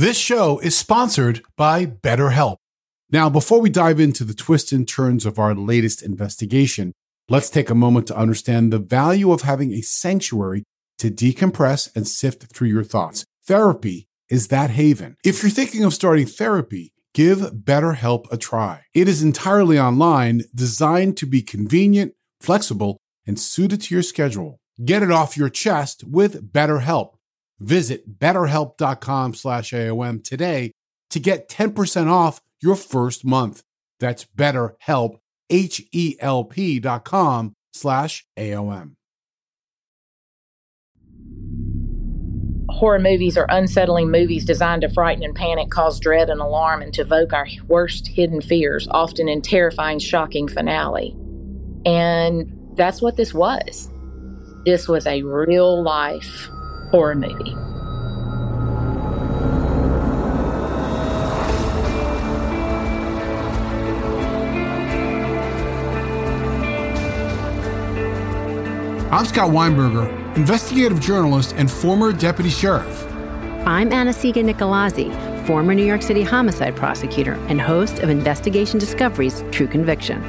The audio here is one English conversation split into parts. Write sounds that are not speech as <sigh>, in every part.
This show is sponsored by BetterHelp. Now, before we dive into the twists and turns of our latest investigation, let's take a moment to understand the value of having a sanctuary to decompress and sift through your thoughts. Therapy is that haven. If you're thinking of starting therapy, give BetterHelp a try. It is entirely online, designed to be convenient, flexible, and suited to your schedule. Get it off your chest with BetterHelp. Visit betterhelp.com slash AOM today to get 10% off your first month. That's betterhelp, H-E-L-P dot com slash AOM. Horror movies are unsettling movies designed to frighten and panic, cause dread and alarm, and to evoke our worst hidden fears, often in terrifying, shocking finale. And that's what this was. This was a real life horror movie. I'm Scott Weinberger, investigative journalist and former deputy sheriff. I'm Anna-Sigga Nicolazzi, former New York City homicide prosecutor and host of Investigation Discovery's True Conviction.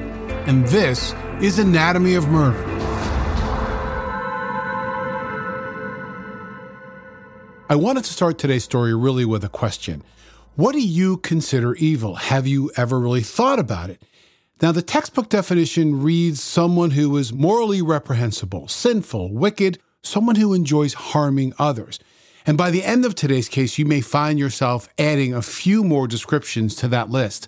And this is Anatomy of Murder. I wanted to start today's story really with a question. What do you consider evil? Have you ever really thought about it? Now, the textbook definition reads someone who is morally reprehensible, sinful, wicked, someone who enjoys harming others. And by the end of today's case, you may find yourself adding a few more descriptions to that list.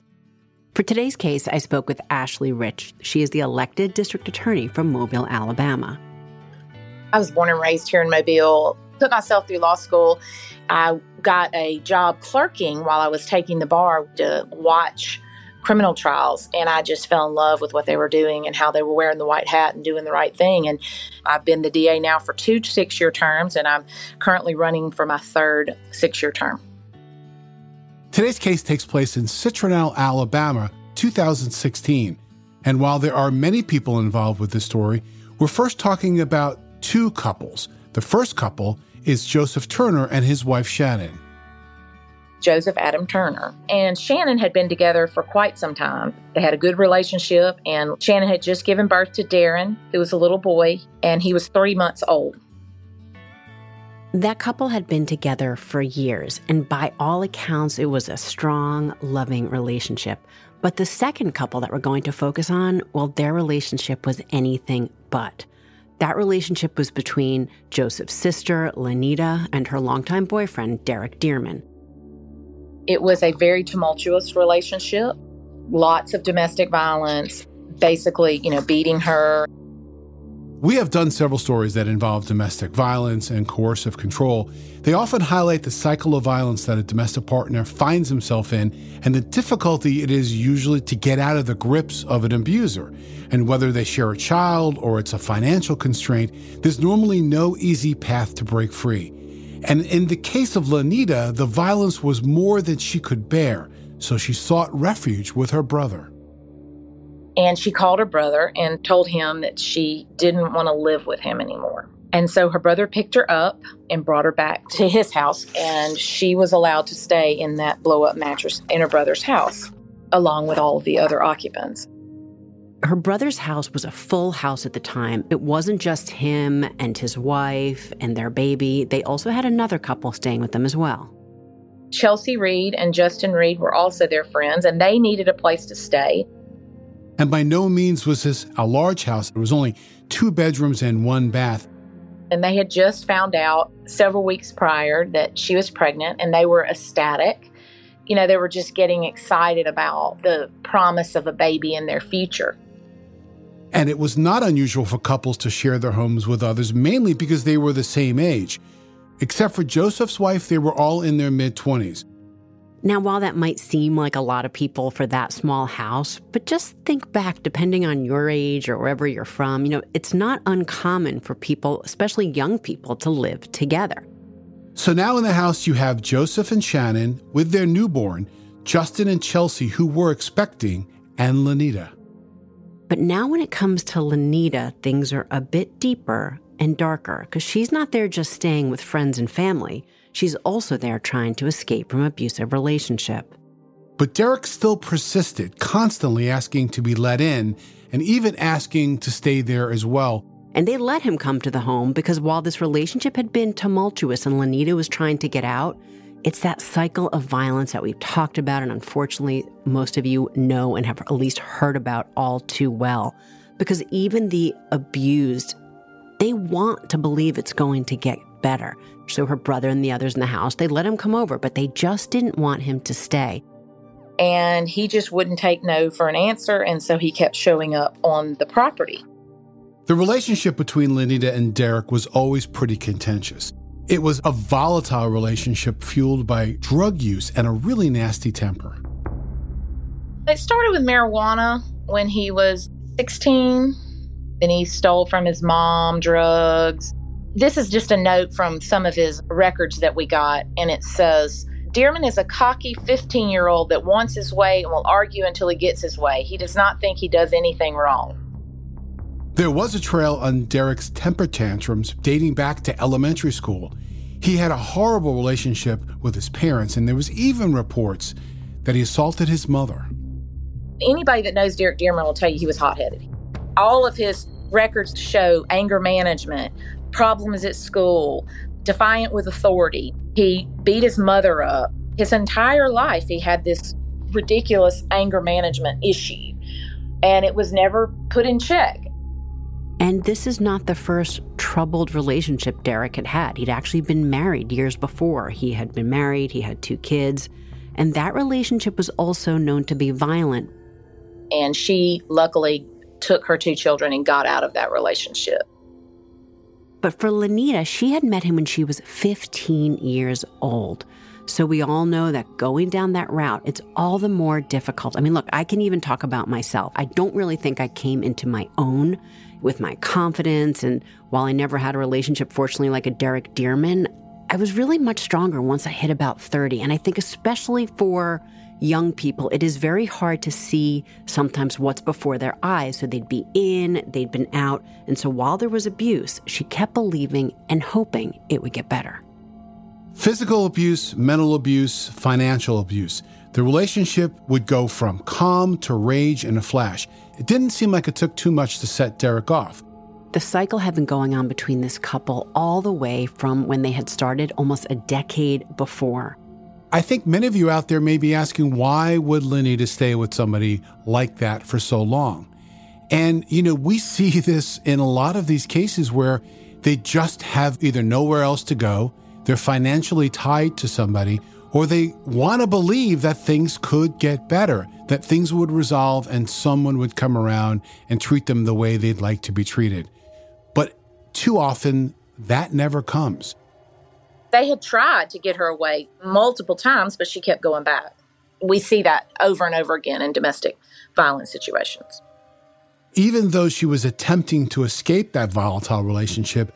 For today's case, I spoke with Ashley Rich. She is the elected district attorney from Mobile, Alabama. I was born and raised here in Mobile, put myself through law school. I got a job clerking while I was taking the bar to watch criminal trials and I just fell in love with what they were doing and how they were wearing the white hat and doing the right thing and I've been the DA now for two 6-year terms and I'm currently running for my third 6-year term. Today's case takes place in Citronelle, Alabama, 2016. And while there are many people involved with this story, we're first talking about two couples. The first couple is Joseph Turner and his wife Shannon. Joseph Adam Turner. And Shannon had been together for quite some time. They had a good relationship, and Shannon had just given birth to Darren, who was a little boy, and he was three months old. That couple had been together for years, and by all accounts, it was a strong, loving relationship. But the second couple that we're going to focus on, well, their relationship was anything but. That relationship was between Joseph's sister, Lanita, and her longtime boyfriend, Derek Dearman. It was a very tumultuous relationship, lots of domestic violence, basically, you know, beating her. We have done several stories that involve domestic violence and coercive control. They often highlight the cycle of violence that a domestic partner finds himself in and the difficulty it is usually to get out of the grips of an abuser. And whether they share a child or it's a financial constraint, there's normally no easy path to break free. And in the case of Lanita, the violence was more than she could bear. so she sought refuge with her brother. And she called her brother and told him that she didn't want to live with him anymore. And so her brother picked her up and brought her back to his house, and she was allowed to stay in that blow up mattress in her brother's house, along with all of the other occupants. Her brother's house was a full house at the time. It wasn't just him and his wife and their baby, they also had another couple staying with them as well. Chelsea Reed and Justin Reed were also their friends, and they needed a place to stay. And by no means was this a large house. It was only two bedrooms and one bath. And they had just found out several weeks prior that she was pregnant, and they were ecstatic. You know, they were just getting excited about the promise of a baby in their future. And it was not unusual for couples to share their homes with others, mainly because they were the same age. Except for Joseph's wife, they were all in their mid 20s. Now, while that might seem like a lot of people for that small house, but just think back, depending on your age or wherever you're from, you know, it's not uncommon for people, especially young people, to live together. So now in the house, you have Joseph and Shannon with their newborn, Justin and Chelsea, who were expecting, and Lanita. But now, when it comes to Lanita, things are a bit deeper and darker because she's not there just staying with friends and family. She's also there trying to escape from abusive relationship. But Derek still persisted, constantly asking to be let in and even asking to stay there as well. And they let him come to the home because while this relationship had been tumultuous and Lanita was trying to get out, it's that cycle of violence that we've talked about, and unfortunately, most of you know and have at least heard about all too well. Because even the abused, they want to believe it's going to get better. So her brother and the others in the house, they let him come over, but they just didn't want him to stay. And he just wouldn't take no for an answer. And so he kept showing up on the property. The relationship between Lanita and Derek was always pretty contentious. It was a volatile relationship fueled by drug use and a really nasty temper. It started with marijuana when he was 16. Then he stole from his mom drugs. This is just a note from some of his records that we got, and it says Dearman is a cocky 15 year old that wants his way and will argue until he gets his way. He does not think he does anything wrong. There was a trail on Derek's temper tantrums dating back to elementary school. He had a horrible relationship with his parents, and there was even reports that he assaulted his mother. Anybody that knows Derek Dearman will tell you he was hot headed. All of his records show anger management, problems at school, defiant with authority. He beat his mother up. His entire life, he had this ridiculous anger management issue, and it was never put in check. And this is not the first troubled relationship Derek had had. He'd actually been married years before. He had been married, he had two kids, and that relationship was also known to be violent. And she luckily took her two children and got out of that relationship. But for Lanita, she had met him when she was 15 years old. So we all know that going down that route, it's all the more difficult. I mean, look, I can even talk about myself. I don't really think I came into my own with my confidence. And while I never had a relationship, fortunately, like a Derek Dearman, I was really much stronger once I hit about 30. And I think, especially for young people, it is very hard to see sometimes what's before their eyes. So they'd be in, they'd been out. And so while there was abuse, she kept believing and hoping it would get better. Physical abuse, mental abuse, financial abuse. The relationship would go from calm to rage in a flash. It didn't seem like it took too much to set Derek off. The cycle had been going on between this couple all the way from when they had started almost a decade before. I think many of you out there may be asking why would Lanita stay with somebody like that for so long? And, you know, we <laughs> see this in a lot of these cases where they just have either nowhere else to go, they're financially tied to somebody, or they want to believe that things could get better, that things would resolve and someone would come around and treat them the way they'd like to be treated. But too often, that never comes. They had tried to get her away multiple times, but she kept going back. We see that over and over again in domestic violence situations. Even though she was attempting to escape that volatile relationship,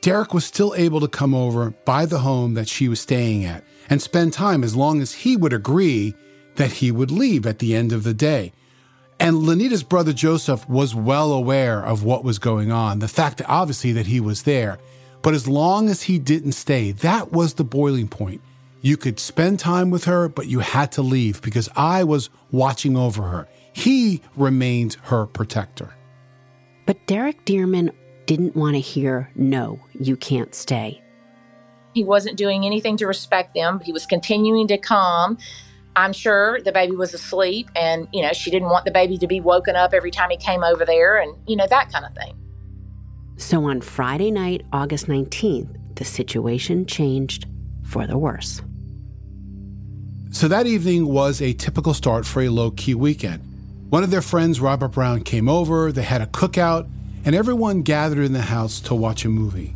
Derek was still able to come over by the home that she was staying at and spend time as long as he would agree that he would leave at the end of the day. And Lenita's brother Joseph was well aware of what was going on, the fact that obviously that he was there. But as long as he didn't stay, that was the boiling point. You could spend time with her, but you had to leave because I was watching over her. He remained her protector. But Derek Dearman didn't want to hear, no, you can't stay. He wasn't doing anything to respect them. He was continuing to come. I'm sure the baby was asleep and, you know, she didn't want the baby to be woken up every time he came over there and, you know, that kind of thing. So on Friday night, August 19th, the situation changed for the worse. So that evening was a typical start for a low key weekend. One of their friends, Robert Brown, came over, they had a cookout, and everyone gathered in the house to watch a movie.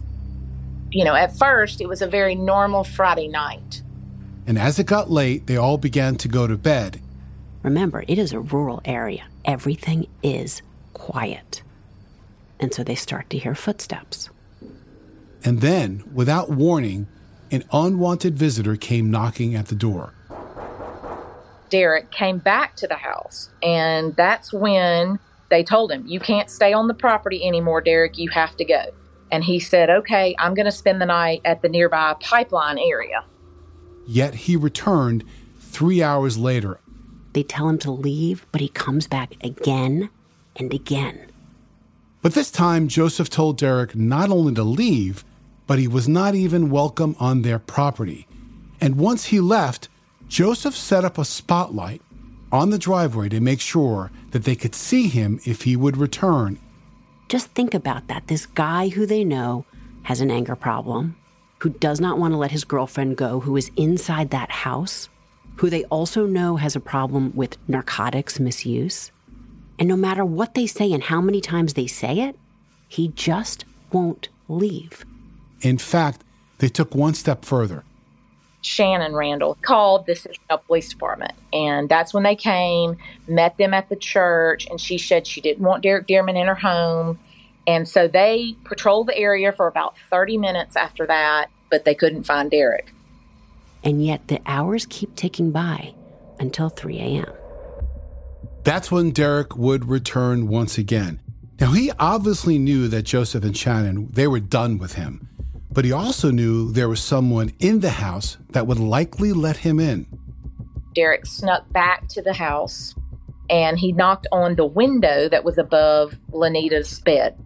You know, at first, it was a very normal Friday night. And as it got late, they all began to go to bed. Remember, it is a rural area. Everything is quiet. And so they start to hear footsteps. And then, without warning, an unwanted visitor came knocking at the door. Derek came back to the house. And that's when they told him, You can't stay on the property anymore, Derek. You have to go. And he said, Okay, I'm going to spend the night at the nearby pipeline area. Yet he returned three hours later. They tell him to leave, but he comes back again and again. But this time, Joseph told Derek not only to leave, but he was not even welcome on their property. And once he left, Joseph set up a spotlight on the driveway to make sure that they could see him if he would return. Just think about that. This guy who they know has an anger problem, who does not want to let his girlfriend go, who is inside that house, who they also know has a problem with narcotics misuse. And no matter what they say and how many times they say it, he just won't leave. In fact, they took one step further. Shannon Randall called the Citronelle Police Department. And that's when they came, met them at the church, and she said she didn't want Derek Dearman in her home. And so they patrolled the area for about 30 minutes after that, but they couldn't find Derek. And yet the hours keep ticking by until 3 a.m. That's when Derek would return once again. Now, he obviously knew that Joseph and Shannon, they were done with him. But he also knew there was someone in the house that would likely let him in. Derek snuck back to the house and he knocked on the window that was above Lenita's bed.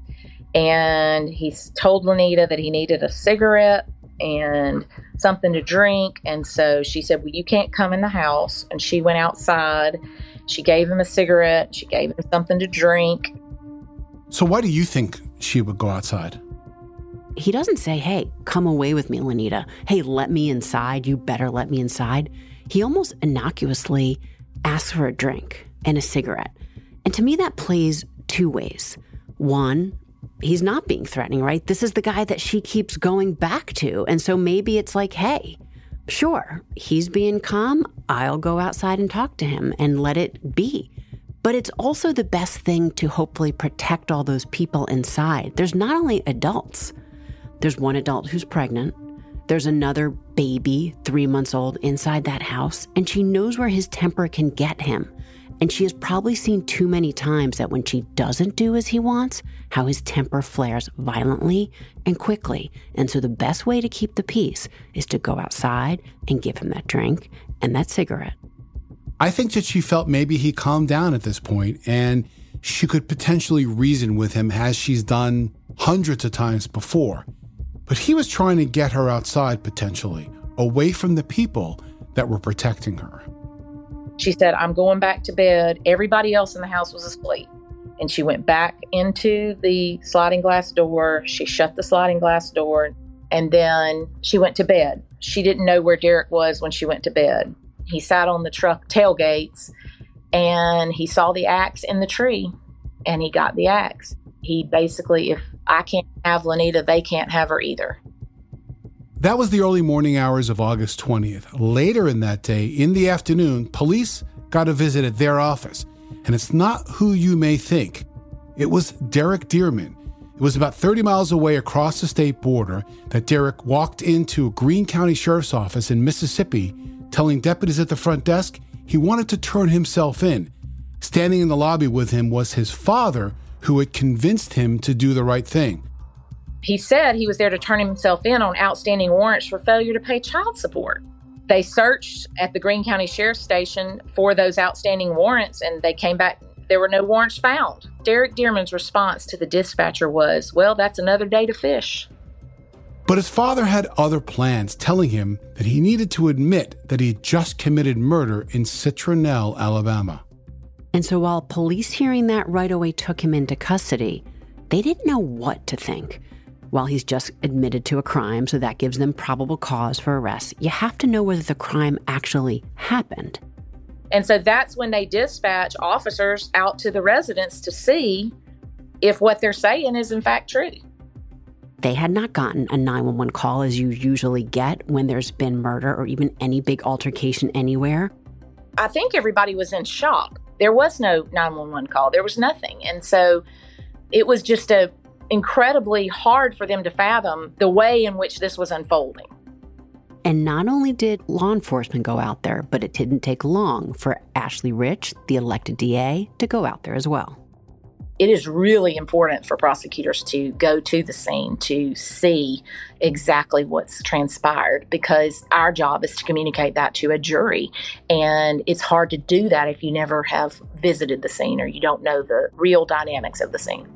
And he told Lenita that he needed a cigarette and something to drink. And so she said, Well, you can't come in the house. And she went outside. She gave him a cigarette. She gave him something to drink. So, why do you think she would go outside? He doesn't say, Hey, come away with me, Lenita. Hey, let me inside. You better let me inside. He almost innocuously asks for a drink and a cigarette. And to me, that plays two ways. One, he's not being threatening, right? This is the guy that she keeps going back to. And so maybe it's like, hey, sure, he's being calm. I'll go outside and talk to him and let it be. But it's also the best thing to hopefully protect all those people inside. There's not only adults, there's one adult who's pregnant. There's another baby, three months old, inside that house, and she knows where his temper can get him. And she has probably seen too many times that when she doesn't do as he wants, how his temper flares violently and quickly. And so the best way to keep the peace is to go outside and give him that drink and that cigarette. I think that she felt maybe he calmed down at this point and she could potentially reason with him as she's done hundreds of times before. But he was trying to get her outside potentially, away from the people that were protecting her. She said, I'm going back to bed. Everybody else in the house was asleep. And she went back into the sliding glass door. She shut the sliding glass door and then she went to bed. She didn't know where Derek was when she went to bed. He sat on the truck tailgates and he saw the axe in the tree and he got the axe. He basically, if I can't have Lenita, they can't have her either. That was the early morning hours of August 20th. Later in that day, in the afternoon, police got a visit at their office. And it's not who you may think. It was Derek Dearman. It was about 30 miles away across the state border that Derek walked into a Greene County Sheriff's Office in Mississippi, telling deputies at the front desk he wanted to turn himself in. Standing in the lobby with him was his father, who had convinced him to do the right thing. He said he was there to turn himself in on outstanding warrants for failure to pay child support. They searched at the Greene County Sheriff's Station for those outstanding warrants and they came back. There were no warrants found. Derek Dearman's response to the dispatcher was, Well, that's another day to fish. But his father had other plans, telling him that he needed to admit that he had just committed murder in Citronelle, Alabama. And so while police hearing that right away took him into custody, they didn't know what to think. While he's just admitted to a crime, so that gives them probable cause for arrest, you have to know whether the crime actually happened. And so that's when they dispatch officers out to the residence to see if what they're saying is in fact true. They had not gotten a 911 call as you usually get when there's been murder or even any big altercation anywhere. I think everybody was in shock. There was no 911 call. There was nothing. And so it was just a incredibly hard for them to fathom the way in which this was unfolding. And not only did law enforcement go out there, but it didn't take long for Ashley Rich, the elected DA, to go out there as well it is really important for prosecutors to go to the scene to see exactly what's transpired because our job is to communicate that to a jury. And it's hard to do that if you never have visited the scene or you don't know the real dynamics of the scene.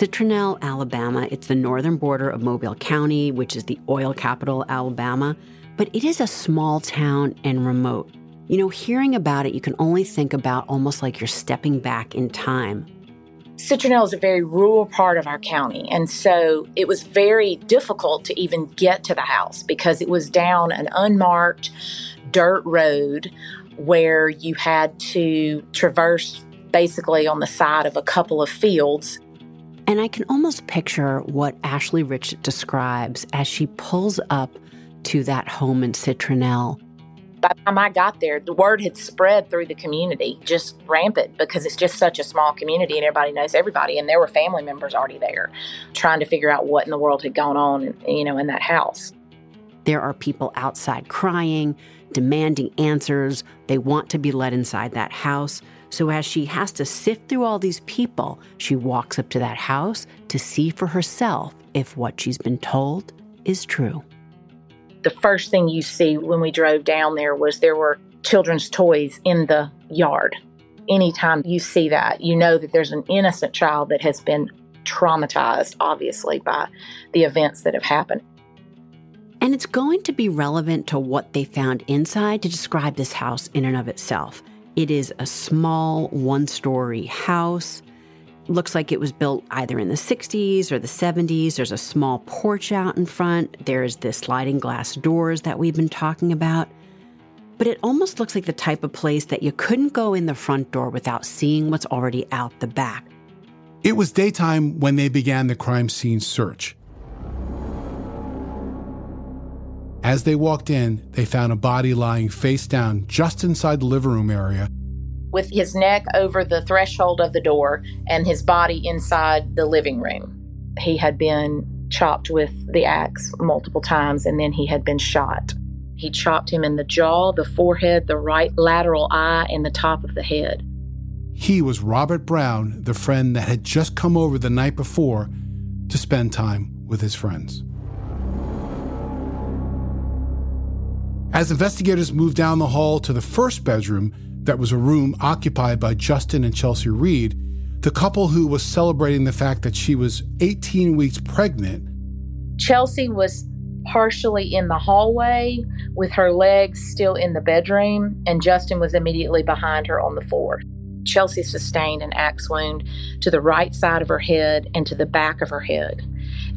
Citronelle, Alabama, it's the northern border of Mobile County, which is the oil capital, Alabama, but it is a small town and remote. You know, hearing about it, you can only think about almost like you're stepping back in time. Citronelle is a very rural part of our county. And so it was very difficult to even get to the house because it was down an unmarked dirt road where you had to traverse basically on the side of a couple of fields. And I can almost picture what Ashley Rich describes as she pulls up to that home in Citronelle by the time I got there, the word had spread through the community just rampant because it's just such a small community and everybody knows everybody. And there were family members already there trying to figure out what in the world had gone on, you know, in that house. There are people outside crying, demanding answers. They want to be let inside that house. So, as she has to sift through all these people, she walks up to that house to see for herself if what she's been told is true the first thing you see when we drove down there was there were children's toys in the yard. Anytime you see that, you know that there's an innocent child that has been traumatized, obviously, by the events that have happened. And it's going to be relevant to what they found inside to describe this house in and of itself. It is a small one story house looks like it was built either in the 60s or the 70s. There's a small porch out in front. There's the sliding glass doors that we've been talking about. But it almost looks like the type of place that you couldn't go in the front door without seeing what's already out the back. It was daytime when they began the crime scene search. As they walked in, they found a body lying face down just inside the living room area with his neck over the threshold of the door and his body inside the living room. He had been chopped with the axe multiple times and then he had been shot. He chopped him in the jaw, the forehead, the right lateral eye, and the top of the head. He was Robert Brown, the friend that had just come over the night before to spend time with his friends. As investigators moved down the hall to the first bedroom, that was a room occupied by Justin and Chelsea Reed, the couple who was celebrating the fact that she was 18 weeks pregnant. Chelsea was partially in the hallway with her legs still in the bedroom, and Justin was immediately behind her on the floor. Chelsea sustained an axe wound to the right side of her head and to the back of her head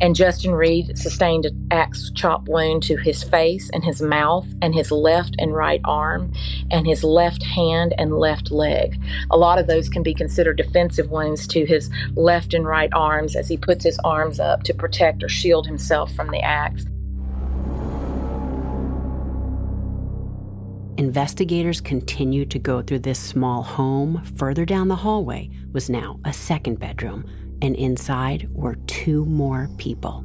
and Justin Reed sustained an axe chop wound to his face and his mouth and his left and right arm and his left hand and left leg. A lot of those can be considered defensive wounds to his left and right arms as he puts his arms up to protect or shield himself from the axe. Investigators continued to go through this small home. Further down the hallway was now a second bedroom and inside were two more people.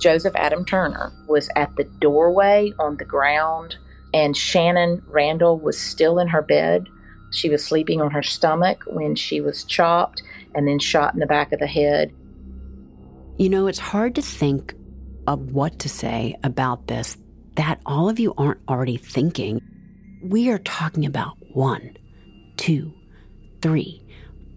Joseph Adam Turner was at the doorway on the ground And Shannon Randall was still in her bed. She was sleeping on her stomach when she was chopped and then shot in the back of the head. You know, it's hard to think of what to say about this that all of you aren't already thinking. We are talking about one, two, three,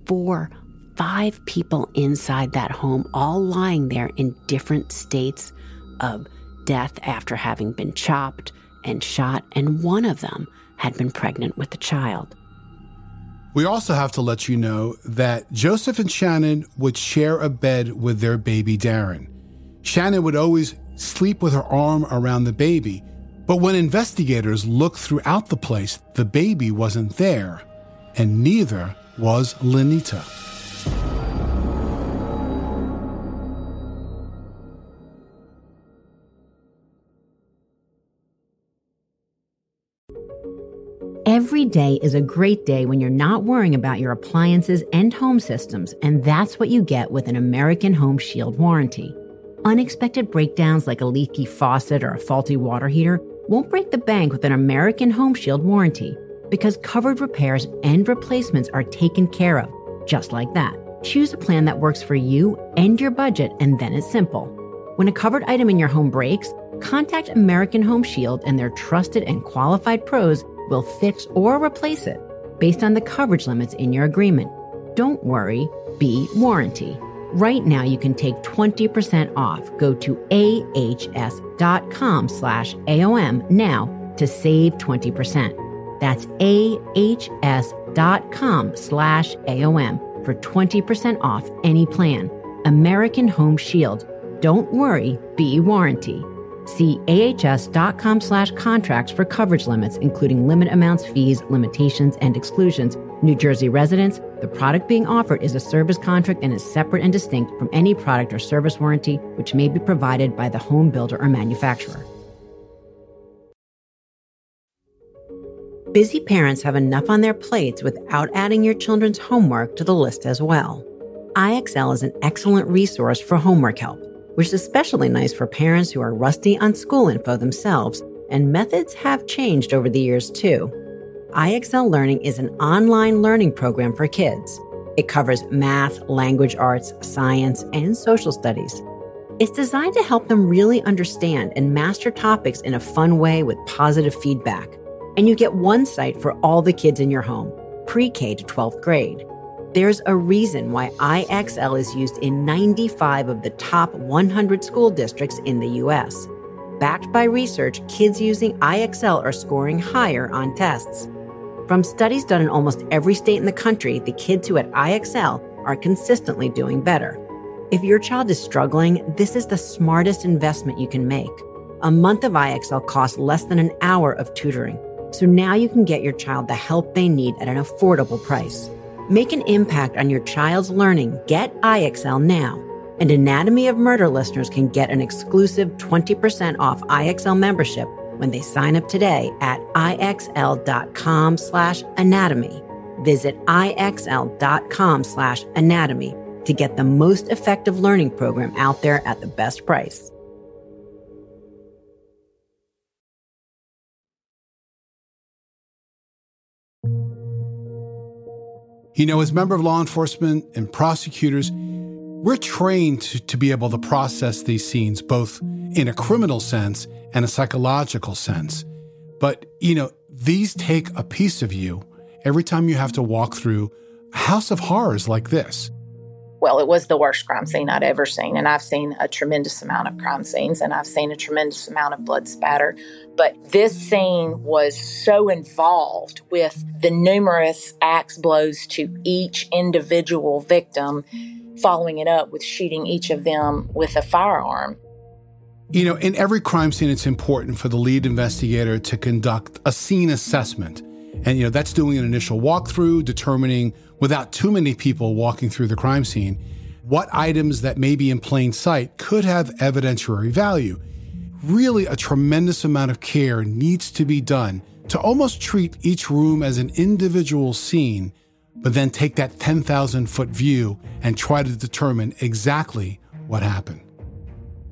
four, five people inside that home, all lying there in different states of death after having been chopped and shot, and one of them had been pregnant with a child. We also have to let you know that Joseph and Shannon would share a bed with their baby Darren. Shannon would always sleep with her arm around the baby, but when investigators looked throughout the place, the baby wasn't there, and neither was Lenita. Every day is a great day when you're not worrying about your appliances and home systems, and that's what you get with an American Home Shield warranty. Unexpected breakdowns like a leaky faucet or a faulty water heater won't break the bank with an American Home Shield warranty because covered repairs and replacements are taken care of, just like that. Choose a plan that works for you and your budget, and then it's simple. When a covered item in your home breaks, contact American Home Shield and their trusted and qualified pros will fix or replace it based on the coverage limits in your agreement. Don't worry, be warranty. Right now you can take 20% off. Go to ahs.com slash AOM now to save 20%. That's ahs.com slash AOM for 20% off any plan. American Home Shield. Don't worry, be warranty. See ahs.com slash contracts for coverage limits, including limit amounts, fees, limitations, and exclusions. New Jersey residents, the product being offered is a service contract and is separate and distinct from any product or service warranty which may be provided by the home builder or manufacturer. Busy parents have enough on their plates without adding your children's homework to the list as well. IXL is an excellent resource for homework help which is especially nice for parents who are rusty on school info themselves, and methods have changed over the years too. IXL Learning is an online learning program for kids. It covers math, language arts, science, and social studies. It's designed to help them really understand and master topics in a fun way with positive feedback. And you get one site for all the kids in your home, pre K to 12th grade. There's a reason why IXL is used in 95 of the top 100 school districts in the US. Backed by research, kids using IXL are scoring higher on tests. From studies done in almost every state in the country, the kids who at IXL are consistently doing better. If your child is struggling, this is the smartest investment you can make. A month of IXL costs less than an hour of tutoring, so now you can get your child the help they need at an affordable price. Make an impact on your child's learning. Get IXL now. And Anatomy of Murder listeners can get an exclusive 20% off IXL membership when they sign up today at IXL.com slash anatomy. Visit IXL.com slash anatomy to get the most effective learning program out there at the best price. You know, as member of law enforcement and prosecutors, we're trained to, to, be able to process these scenes both in a criminal sense and a psychological sense. But, you know, these take a piece of you every time you have to walk through a house of horrors like this well, it was the worst crime scene I'd ever seen. And I've seen a tremendous amount of crime scenes and I've seen a tremendous amount of blood spatter. But this scene was so involved with the numerous axe blows to each individual victim, following it up with shooting each of them with a firearm. You know, in every crime scene, it's important for the lead investigator to conduct a scene assessment. And, you know, that's doing an initial walkthrough, determining without too many people walking through the crime scene what items that may be in plain sight could have evidentiary value. Really, a tremendous amount of care needs to be done to almost treat each room as an individual scene, but then take that 10,000 foot view and try to determine exactly what happened.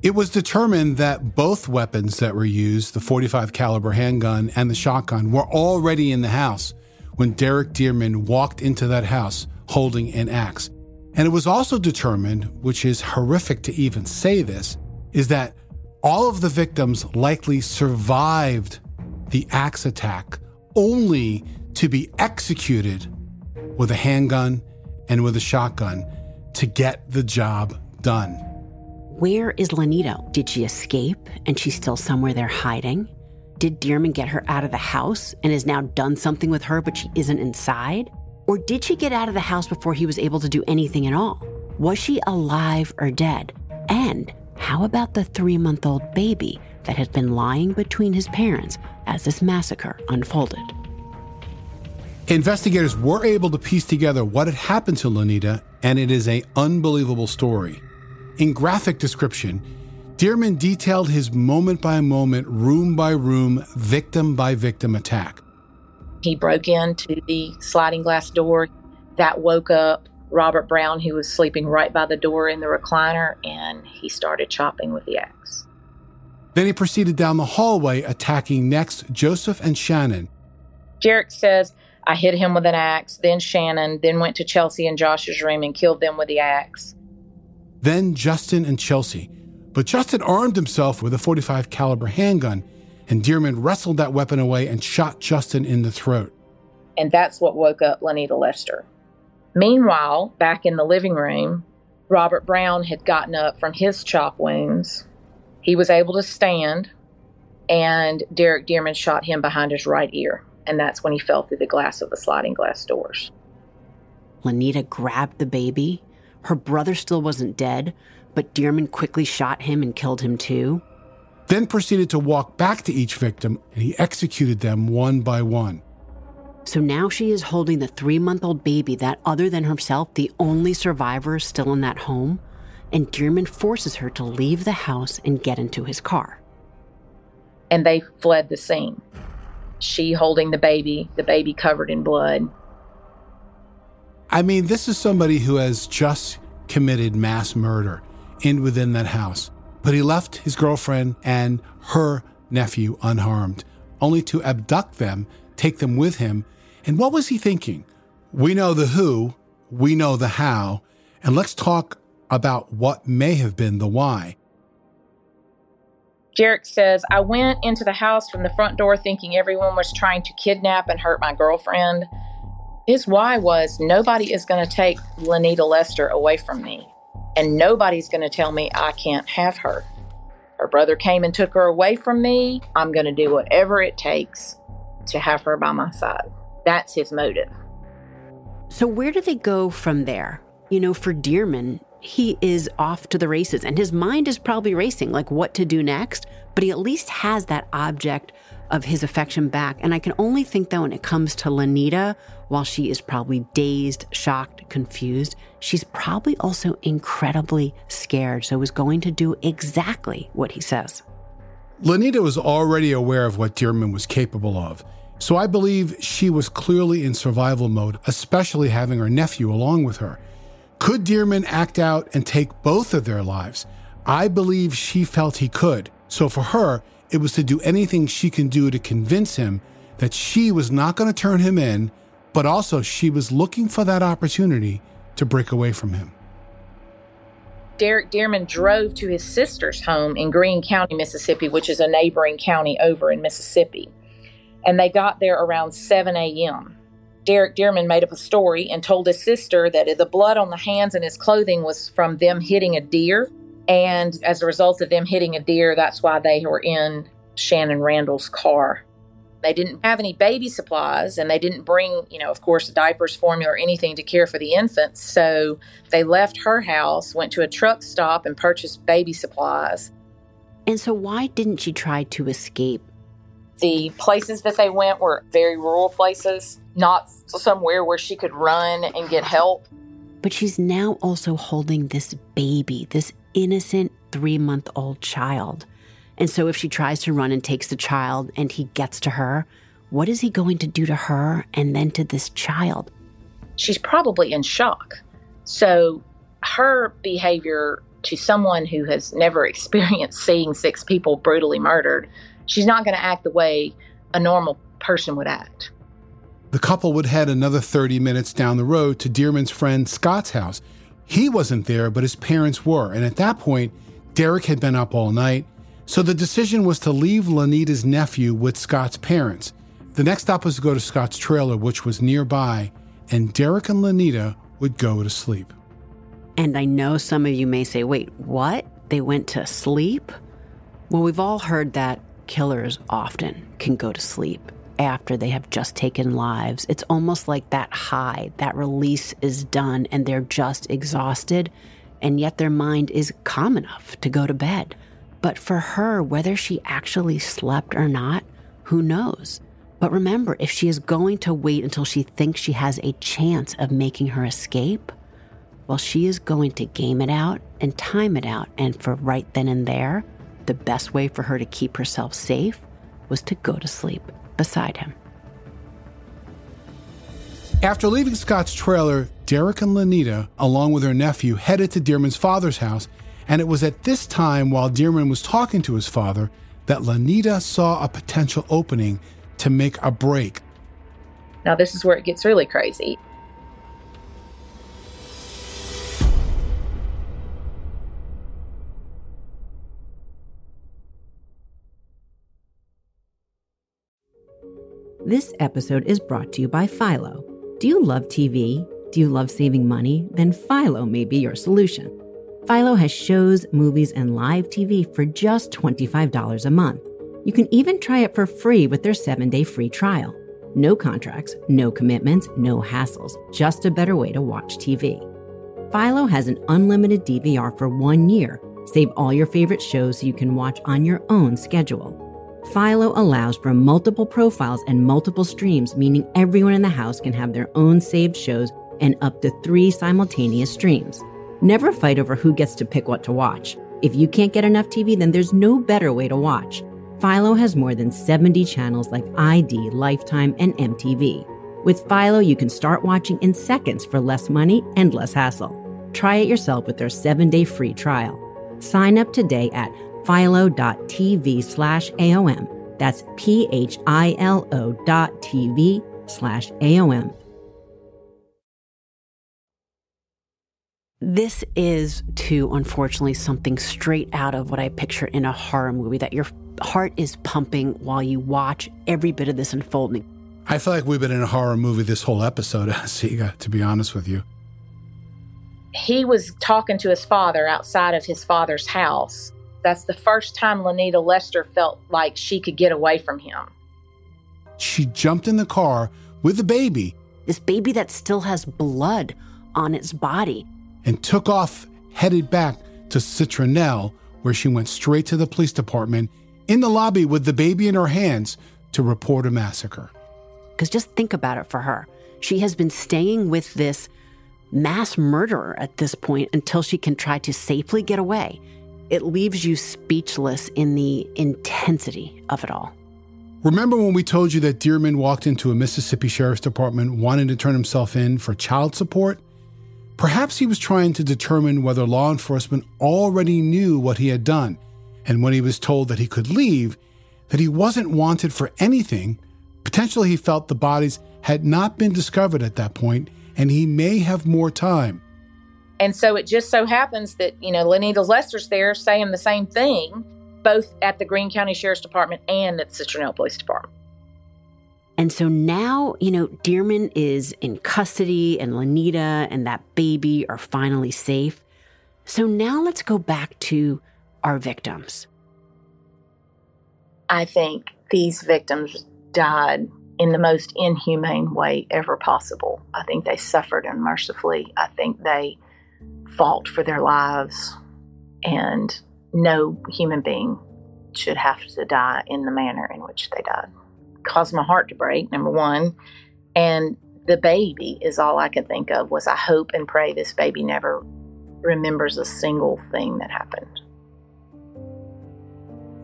It was determined that both weapons that were used, the 45 caliber handgun and the shotgun, were already in the house when Derek Dearman walked into that house holding an axe. And it was also determined, which is horrific to even say this, is that all of the victims likely survived the axe attack only to be executed with a handgun and with a shotgun to get the job done. Where is Lanita? Did she escape and she's still somewhere there hiding? Did Dearman get her out of the house and has now done something with her, but she isn't inside? Or did she get out of the house before he was able to do anything at all? Was she alive or dead? And how about the three month old baby that had been lying between his parents as this massacre unfolded? Investigators were able to piece together what had happened to Lanita, and it is an unbelievable story. In graphic description, Dearman detailed his moment by moment, room by room, victim by victim attack. He broke into the sliding glass door. That woke up Robert Brown, who was sleeping right by the door in the recliner, and he started chopping with the axe. Then he proceeded down the hallway, attacking next Joseph and Shannon. Derek says, I hit him with an axe, then Shannon, then went to Chelsea and Josh's room and killed them with the axe. Then Justin and Chelsea. But Justin armed himself with a 45 caliber handgun, and Dearman wrestled that weapon away and shot Justin in the throat. And that's what woke up Lanita Lester. Meanwhile, back in the living room, Robert Brown had gotten up from his chop wounds. He was able to stand, and Derek Dearman shot him behind his right ear and that's when he fell through the glass of the sliding glass doors. Lanita grabbed the baby. Her brother still wasn't dead, but Dearman quickly shot him and killed him too. Then proceeded to walk back to each victim and he executed them one by one. So now she is holding the three month old baby that, other than herself, the only survivor still in that home. And Dearman forces her to leave the house and get into his car. And they fled the scene she holding the baby, the baby covered in blood. I mean, this is somebody who has just committed mass murder in within that house, but he left his girlfriend and her nephew unharmed, only to abduct them, take them with him. And what was he thinking? We know the who, we know the how, and let's talk about what may have been the why. Derek says, I went into the house from the front door thinking everyone was trying to kidnap and hurt my girlfriend. His why was nobody is going to take Lanita Lester away from me, and nobody's going to tell me I can't have her. Her brother came and took her away from me. I'm going to do whatever it takes to have her by my side. That's his motive. So, where do they go from there? You know, for Dearman, he is off to the races and his mind is probably racing, like what to do next, but he at least has that object of his affection back. And I can only think that when it comes to Lanita, while she is probably dazed, shocked, confused, she's probably also incredibly scared. So is going to do exactly what he says. Lanita was already aware of what Dearman was capable of. So I believe she was clearly in survival mode, especially having her nephew along with her. Could Dearman act out and take both of their lives? I believe she felt he could. So for her, it was to do anything she can do to convince him that she was not going to turn him in, but also she was looking for that opportunity to break away from him. Derek Dearman drove to his sister's home in Greene County, Mississippi, which is a neighboring county over in Mississippi. And they got there around 7 a.m. Derek Dearman made up a story and told his sister that the blood on the hands and his clothing was from them hitting a deer. And as a result of them hitting a deer, that's why they were in Shannon Randall's car. They didn't have any baby supplies and they didn't bring, you know, of course, diapers, formula, or anything to care for the infants. So they left her house, went to a truck stop, and purchased baby supplies. And so, why didn't she try to escape? The places that they went were very rural places not somewhere where she could run and get help. But she's now also holding this baby, this innocent three month old child. And so if she tries to run and takes the child and he gets to her, what is he going to do to her and then to this child? She's probably in shock. So her behavior to someone who has never <laughs> experienced seeing six people brutally murdered, she's not going to act the way a normal person would act. The couple would head another 30 minutes down the road to Dearman's friend Scott's house. He wasn't there, but his parents were. And at that point, Derek had been up all night. So the decision was to leave Lanita's nephew with Scott's parents. The next stop was to go to Scott's trailer, which was nearby, and Derek and Lanita would go to sleep. And I know some of you may say, wait, what? They went to sleep? Well, we've all heard that killers often can go to sleep after they have just taken lives. It's almost like that high, that release is done, and they're just exhausted, and yet their mind is calm enough to go to bed. But for her, whether she actually slept or not, who knows? But remember, if she is going to wait until she thinks she has a chance of making her escape, well, she is going to game it out and time it out. And for right then and there, the best way for her to keep herself safe was to go to sleep beside him. After leaving Scott's trailer, Derek and Lanita, along with her nephew, headed to Dearman's father's house. And it was at this time, while Dearman was talking to his father, that Lanita saw a potential opening to make a break. Now, this is where it gets really crazy. This episode is brought to you by Philo. Do you love TV? Do you love saving money? Then Philo may be your solution. Philo has shows, movies, and live TV for just $25 a month. You can even try it for free with their seven day free trial. No contracts, no commitments, no hassles, just a better way to watch TV. Philo has an unlimited DVR for one year. Save all your favorite shows so you can watch on your own schedule. Philo allows for multiple profiles and multiple streams, meaning everyone in the house can have their own saved shows and up to three simultaneous streams. Never fight over who gets to pick what to watch. If you can't get enough TV, then there's no better way to watch. Philo has more than 70 channels like ID, Lifetime, and MTV. With Philo, you can start watching in seconds for less money and less hassle. Try it yourself with their seven day free trial. Sign up today at philo.tv slash AOM. That's P H I L O dot TV slash AOM. This is, too, unfortunately, something straight out of what I picture in a horror movie that your heart is pumping while you watch every bit of this unfolding. I feel like we've been in a horror movie this whole episode, <laughs> Siga, to be honest with you. He was talking to his father outside of his father's house that's the first time Lanita Lester felt like she could get away from him. She jumped in the car with the baby. This baby that still has blood on its body. And took off, headed back to Citronelle, where she went straight to the police department in the lobby with the baby in her hands to report a massacre. Because just think about it for her. She has been staying with this mass murderer at this point until she can try to safely get away it leaves you speechless in the intensity of it all. Remember when we told you that Dearman walked into a Mississippi Sheriff's Department wanting to turn himself in for child support? Perhaps he was trying to determine whether law enforcement already knew what he had done, and when he was told that he could leave, that he wasn't wanted for anything, potentially he felt the bodies had not been discovered at that point and he may have more time. And so it just so happens that, you know, Lanita Lester's there saying the same thing, both at the Greene County Sheriff's Department and at the Citronelle Police Department. And so now, you know, Dearman is in custody and Lanita and that baby are finally safe. So now let's go back to our victims. I think these victims died in the most inhumane way ever possible. I think they suffered unmercifully. I think they fought for their lives, and no human being should have to die in the manner in which they died. Caused my heart to break, number one. And the baby is all I could think of was I hope and pray this baby never remembers a single thing that happened.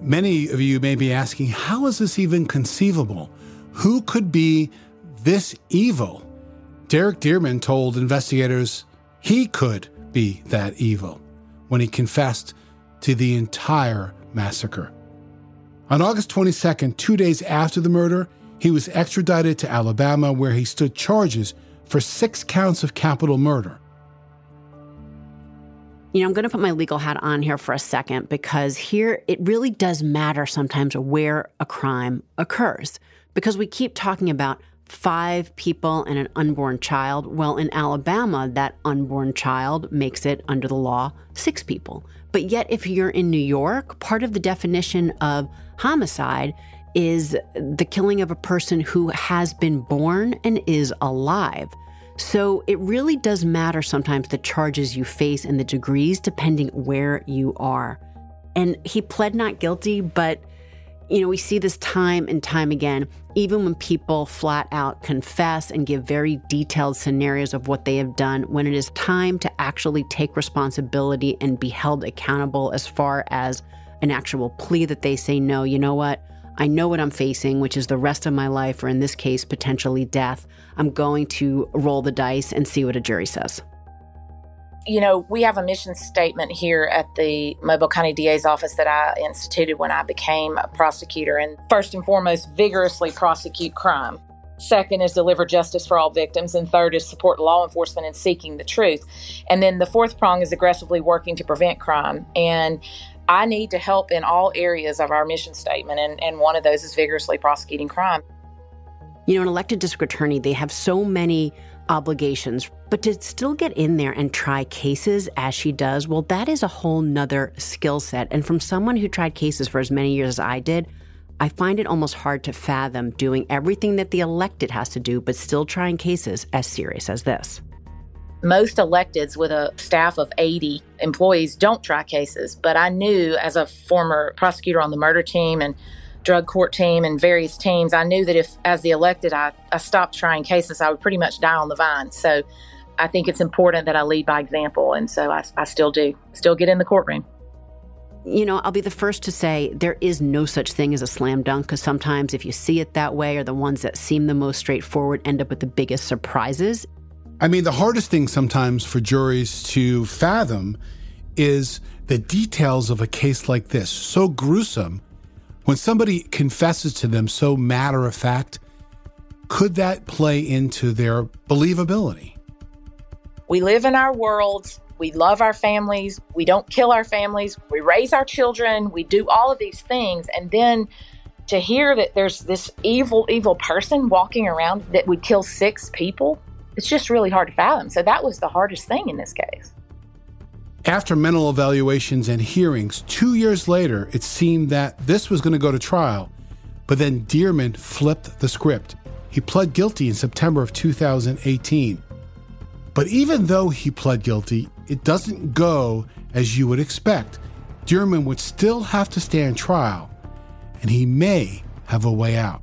Many of you may be asking, how is this even conceivable? Who could be this evil? Derek Dearman told investigators he could be that evil. when he confessed to the entire massacre. On August 22nd, two days after the murder, he was extradited to Alabama where he stood charges for six counts of capital murder. You know, I'm going to put my legal hat on here for a second because here it really does matter sometimes where a crime occurs. Because we keep talking about five people and an unborn child. Well, in Alabama, that unborn child makes it under the law six people. But yet, if you're in New York, part of the definition of homicide is the killing of a person who has been born and is alive. So it really does matter sometimes the charges you face and the degrees depending where you are. And he pled not guilty, but you know, we see this time and time again, even when people flat out confess and give very detailed scenarios of what they have done, when it is time to actually take responsibility and be held accountable as far as an actual plea that they say, no, you know what? I know what I'm facing, which is the rest of my life, or in this case, potentially death. I'm going to roll the dice and see what a jury says. You know, we have a mission statement here at the Mobile County DA's office that I instituted when I became a prosecutor. And first and foremost, vigorously prosecute crime. Second is deliver justice for all victims. And third is support law enforcement in seeking the truth. And then the fourth prong is aggressively working to prevent crime. And I need to help in all areas of our mission statement, and, and one of those is vigorously prosecuting crime. You know, an elected district attorney, they have so many obligations, but to still get in there and try cases as she does, well, that is a whole nother skill set. And from someone who tried cases for as many years as I did, I find it almost hard to fathom doing everything that the elected has to do, but still trying cases as serious as this most electeds with a staff of 80 employees don't try cases. But I knew as a former prosecutor on the murder team and drug court team and various teams, I knew that if, as the elected, I, I stopped trying cases, I would pretty much die on the vine. So I think it's important that I lead by example. And so I, I still do, still get in the courtroom. You know, I'll be the first to say there is no such thing as a slam dunk because sometimes if you see it that way, or the ones that seem the most straightforward end up with the biggest surprises. I mean, the hardest thing sometimes for juries to fathom is the details of a case like this, so gruesome. When somebody confesses to them so matter of fact, could that play into their believability? We live in our worlds. We love our families. We don't kill our families. We raise our children. We do all of these things. And then to hear that there's this evil, evil person walking around that would kill six people it's just really hard to fathom. So that was the hardest thing in this case. After mental evaluations and hearings, two years later, it seemed that this was going to go to trial. But then Dearman flipped the script. He pled guilty in September of 2018. But even though he pled guilty, it doesn't go as you would expect. Dearman would still have to stand trial, and he may have a way out.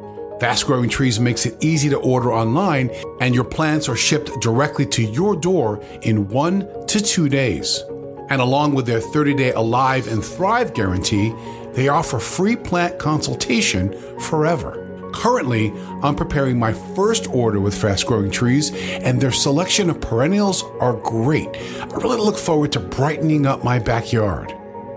Fast Growing Trees makes it easy to order online, and your plants are shipped directly to your door in one to two days. And along with their 30 day Alive and Thrive guarantee, they offer free plant consultation forever. Currently, I'm preparing my first order with Fast Growing Trees, and their selection of perennials are great. I really look forward to brightening up my backyard.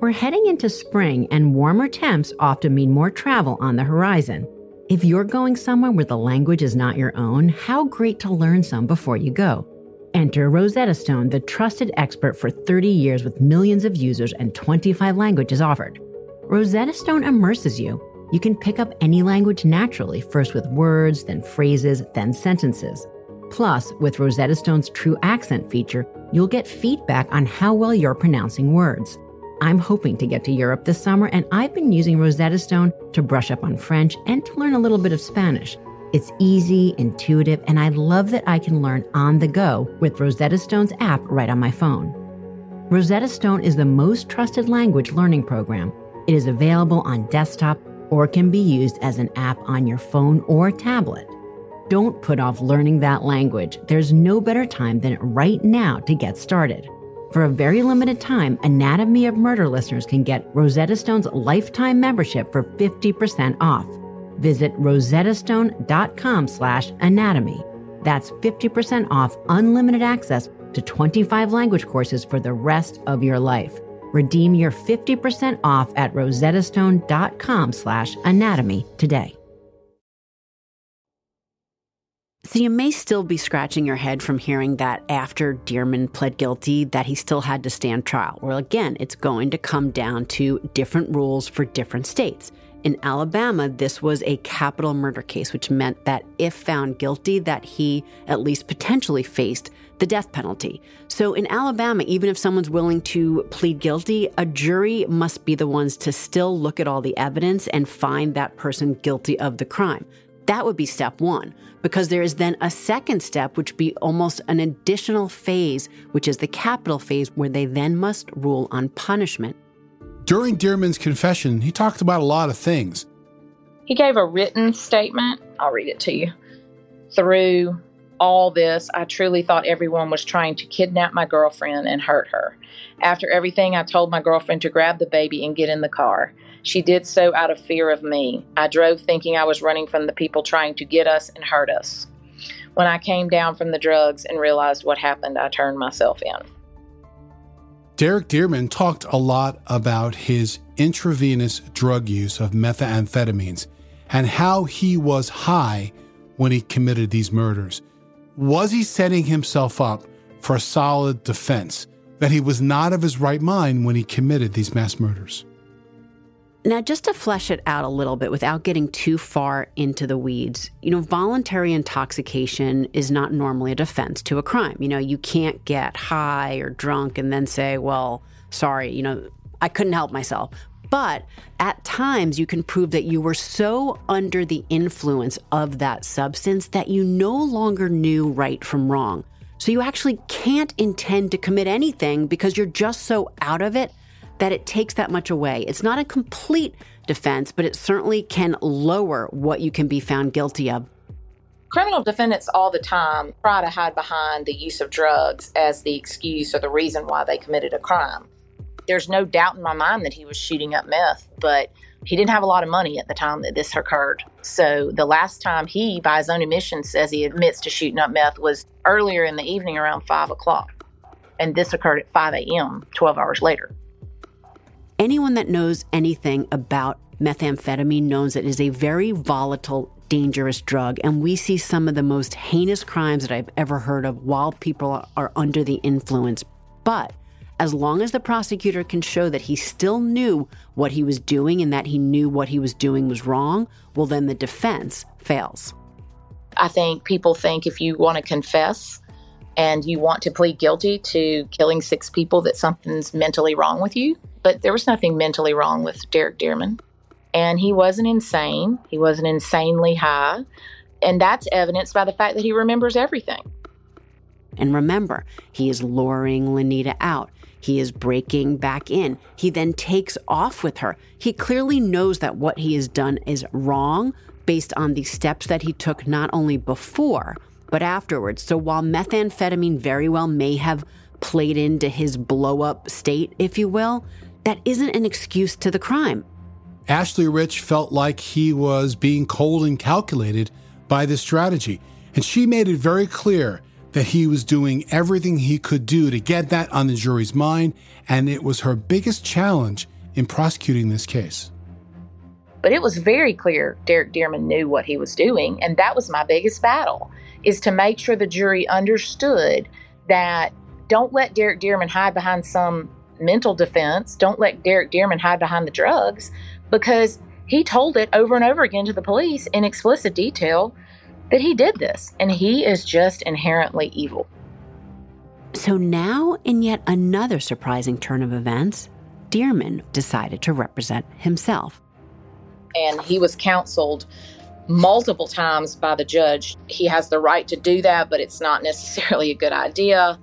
We're heading into spring, and warmer temps often mean more travel on the horizon. If you're going somewhere where the language is not your own, how great to learn some before you go. Enter Rosetta Stone, the trusted expert for 30 years with millions of users and 25 languages offered. Rosetta Stone immerses you. You can pick up any language naturally, first with words, then phrases, then sentences. Plus, with Rosetta Stone's True Accent feature, you'll get feedback on how well you're pronouncing words. I'm hoping to get to Europe this summer, and I've been using Rosetta Stone to brush up on French and to learn a little bit of Spanish. It's easy, intuitive, and I love that I can learn on the go with Rosetta Stone's app right on my phone. Rosetta Stone is the most trusted language learning program. It is available on desktop or can be used as an app on your phone or tablet. Don't put off learning that language. There's no better time than right now to get started. For a very limited time, Anatomy of Murder listeners can get Rosetta Stone's lifetime membership for 50% off. Visit rosettastone.com slash anatomy. That's 50% off unlimited access to 25 language courses for the rest of your life. Redeem your 50% off at rosettastone.com slash anatomy today. So you may still be scratching your head from hearing that after Dearman pled guilty that he still had to stand trial. Well, again, it's going to come down to different rules for different states. In Alabama, this was a capital murder case, which meant that if found guilty, that he at least potentially faced the death penalty. So in Alabama, even if someone's willing to plead guilty, a jury must be the ones to still look at all the evidence and find that person guilty of the crime. That would be step one, because there is then a second step, which would be almost an additional phase, which is the capital phase, where they then must rule on punishment. During Dearman's confession, he talked about a lot of things. He gave a written statement. I'll read it to you. Through all this, I truly thought everyone was trying to kidnap my girlfriend and hurt her. After everything, I told my girlfriend to grab the baby and get in the car. She did so out of fear of me. I drove thinking I was running from the people trying to get us and hurt us. When I came down from the drugs and realized what happened, I turned myself in. Derek Dearman talked a lot about his intravenous drug use of methamphetamines and how he was high when he committed these murders. Was he setting himself up for a solid defense that he was not of his right mind when he committed these mass murders? Now, just to flesh it out a little bit without getting too far into the weeds, you know, voluntary intoxication is not normally a defense to a crime. You know, you can't get high or drunk and then say, well, sorry, you know, I couldn't help myself. But at times, you can prove that you were so under the influence of that substance that you no longer knew right from wrong. So you actually can't intend to commit anything because you're just so out of it that it takes that much away. It's not a complete defense, but it certainly can lower what you can be found guilty of. Criminal defendants all the time try to hide behind the use of drugs as the excuse or the reason why they committed a crime. There's no doubt in my mind that he was shooting up meth, but he didn't have a lot of money at the time that this occurred. So the last time he, by his own admission, says he admits to shooting up meth was earlier in the evening around 5 o'clock. And this occurred at 5 a.m., 12 hours later. Anyone that knows anything about methamphetamine knows it is a very volatile, dangerous drug. And we see some of the most heinous crimes that I've ever heard of while people are under the influence. But as long as the prosecutor can show that he still knew what he was doing and that he knew what he was doing was wrong, well, then the defense fails. I think people think if you want to confess and you want to plead guilty to killing six people, that something's mentally wrong with you. But there was nothing mentally wrong with Derek Dearman. And he wasn't insane. He wasn't insanely high. And that's evidenced by the fact that he remembers everything. And remember, he is luring Lanita out. He is breaking back in. He then takes off with her. He clearly knows that what he has done is wrong based on the steps that he took not only before, but afterwards. So while methamphetamine very well may have played into his blow up state, if you will, that isn't an excuse to the crime. Ashley Rich felt like he was being cold and calculated by this strategy, and she made it very clear that he was doing everything he could do to get that on the jury's mind, and it was her biggest challenge in prosecuting this case. But it was very clear Derek Dearman knew what he was doing. And that was my biggest battle is to make sure the jury understood that don't let Derek Dearman hide behind some mental defense. Don't let Derek Dearman hide behind the drugs because he told it over and over again to the police in explicit detail that he did this. And he is just inherently evil. So now, in yet another surprising turn of events, Dearman decided to represent himself. And he was counseled multiple times by the judge. He has the right to do that, but it's not necessarily a good idea.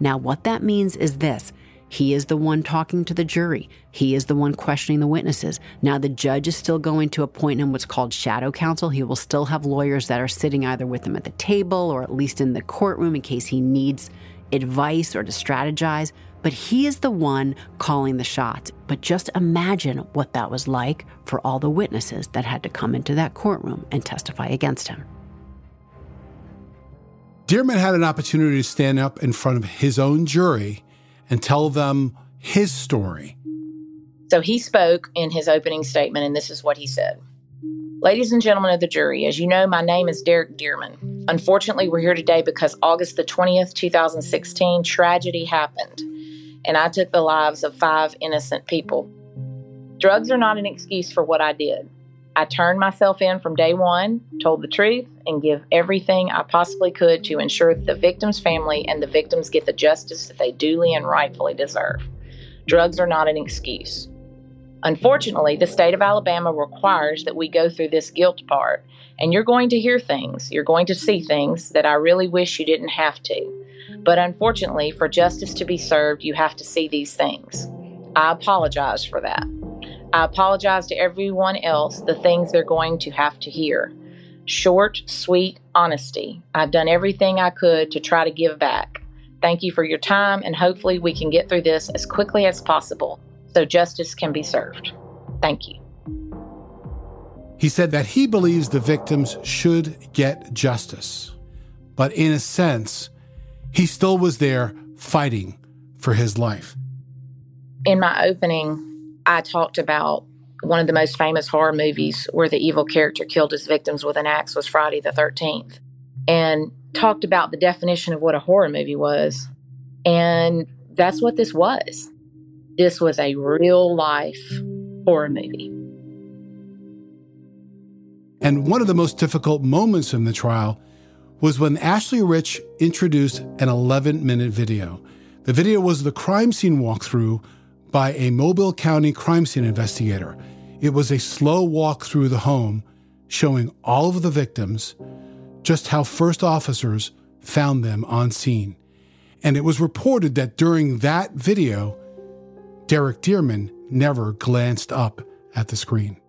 Now, what that means is this he is the one talking to the jury. He is the one questioning the witnesses. Now, the judge is still going to appoint him what's called shadow counsel. He will still have lawyers that are sitting either with him at the table or at least in the courtroom in case he needs advice or to strategize. But he is the one calling the shots. But just imagine what that was like for all the witnesses that had to come into that courtroom and testify against him. Dearman had an opportunity to stand up in front of his own jury and tell them his story. So he spoke in his opening statement, and this is what he said Ladies and gentlemen of the jury, as you know, my name is Derek Dearman. Unfortunately, we're here today because August the 20th, 2016, tragedy happened, and I took the lives of five innocent people. Drugs are not an excuse for what I did. I turned myself in from day one, told the truth, and give everything I possibly could to ensure that the victim's family and the victims get the justice that they duly and rightfully deserve. Drugs are not an excuse. Unfortunately, the state of Alabama requires that we go through this guilt part, and you're going to hear things, you're going to see things that I really wish you didn't have to. But unfortunately, for justice to be served, you have to see these things. I apologize for that. I apologize to everyone else the things they're going to have to hear. Short, sweet honesty. I've done everything I could to try to give back. Thank you for your time, and hopefully, we can get through this as quickly as possible so justice can be served. Thank you. He said that he believes the victims should get justice. But in a sense, he still was there fighting for his life. In my opening, I talked about one of the most famous horror movies where the evil character killed his victims with an axe was Friday the 13th, and talked about the definition of what a horror movie was. And that's what this was. This was a real life horror movie. And one of the most difficult moments in the trial was when Ashley Rich introduced an 11 minute video. The video was the crime scene walkthrough by a Mobile County crime scene investigator. It was a slow walk through the home showing all of the victims, just how first officers found them on scene. And it was reported that during that video, Derek Dearman never glanced up at the screen.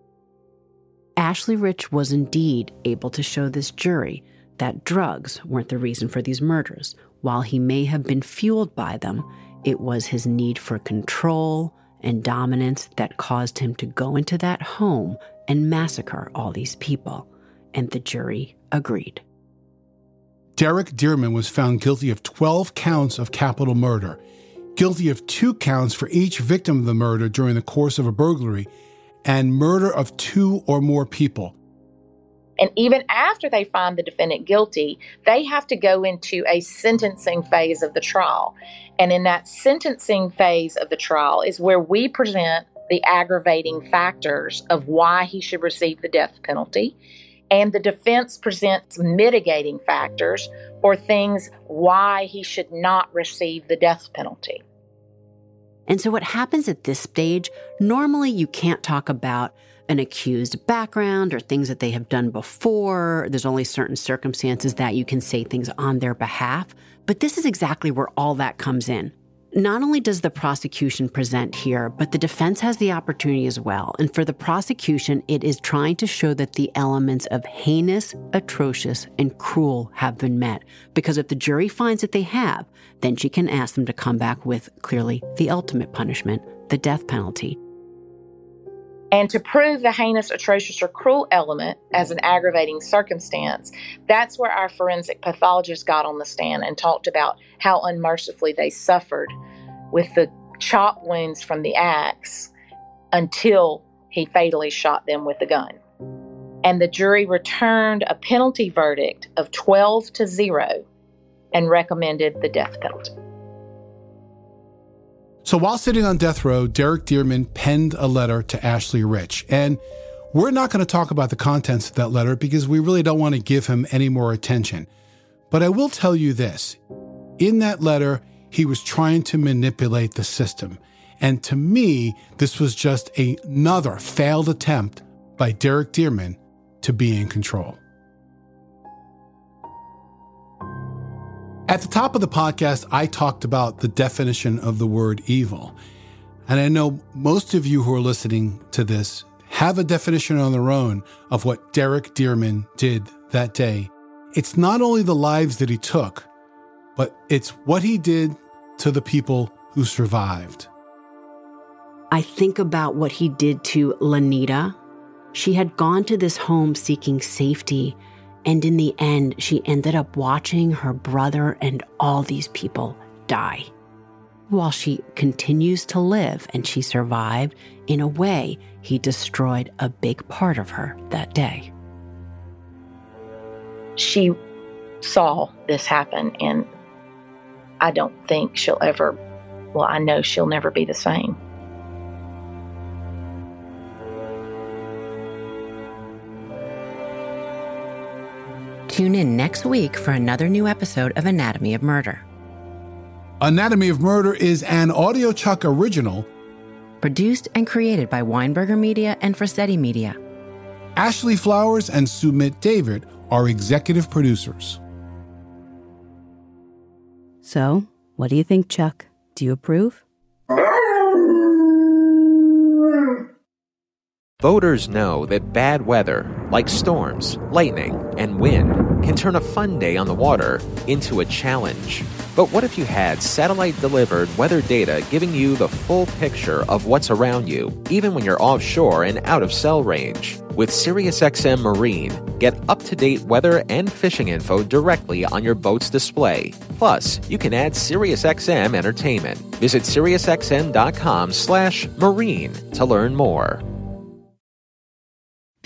Ashley Rich was indeed able to show this jury that drugs weren't the reason for these murders. While he may have been fueled by them, it was his need for control and dominance that caused him to go into that home and massacre all these people. And the jury agreed. Derek Dearman was found guilty of 12 counts of capital murder, guilty of two counts for each victim of the murder during the course of a burglary, and murder of two or more people. And even after they find the defendant guilty, they have to go into a sentencing phase of the trial. And in that sentencing phase of the trial is where we present the aggravating factors of why he should receive the death penalty. And the defense presents mitigating factors or things why he should not receive the death penalty. And so, what happens at this stage, normally you can't talk about an accused background or things that they have done before. There's only certain circumstances that you can say things on their behalf. But this is exactly where all that comes in. Not only does the prosecution present here, but the defense has the opportunity as well. And for the prosecution, it is trying to show that the elements of heinous, atrocious, and cruel have been met. Because if the jury finds that they have, then she can ask them to come back with clearly the ultimate punishment, the death penalty. And to prove the heinous, atrocious, or cruel element as an aggravating circumstance, that's where our forensic pathologist got on the stand and talked about how unmercifully they suffered with the chop wounds from the axe until he fatally shot them with the gun. And the jury returned a penalty verdict of 12 to 0 and recommended the death penalty. So while sitting on death row, Derek Dearman penned a letter to Ashley Rich. And we're not going to talk about the contents of that letter because we really don't want to give him any more attention. But I will tell you this in that letter, he was trying to manipulate the system. And to me, this was just another failed attempt by Derek Dearman to be in control. At the top of the podcast, I talked about the definition of the word evil. And I know most of you who are listening to this have a definition on their own of what Derek Dearman did that day. It's not only the lives that he took, but it's what he did to the people who survived. I think about what he did to Lanita. She had gone to this home seeking safety and in the end, she ended up watching her brother and all these people die. While she continues to live and she survived, in a way, he destroyed a big part of her that day. She saw this happen, and I don't think she'll ever, well, I know she'll never be the same. Tune in next week for another new episode of Anatomy of Murder. Anatomy of Murder is an Audio Chuck original. Produced and created by Weinberger Media and Frasetti Media. Ashley Flowers and Sumit David are executive producers. So, what do you think, Chuck? Do you approve? Voters know that bad weather, like storms, lightning, and wind, can turn a fun day on the water into a challenge. But what if you had satellite delivered weather data giving you the full picture of what's around you, even when you're offshore and out of cell range? With SiriusXM Marine, get up to date weather and fishing info directly on your boat's display. Plus, you can add SiriusXM entertainment. Visit SiriusXM.com/slash marine to learn more.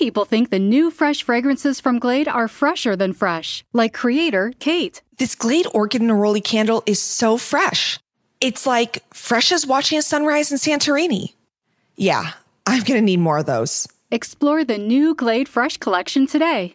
People think the new fresh fragrances from Glade are fresher than fresh, like creator Kate. This Glade Orchid Neroli candle is so fresh. It's like fresh as watching a sunrise in Santorini. Yeah, I'm gonna need more of those. Explore the new Glade Fresh collection today.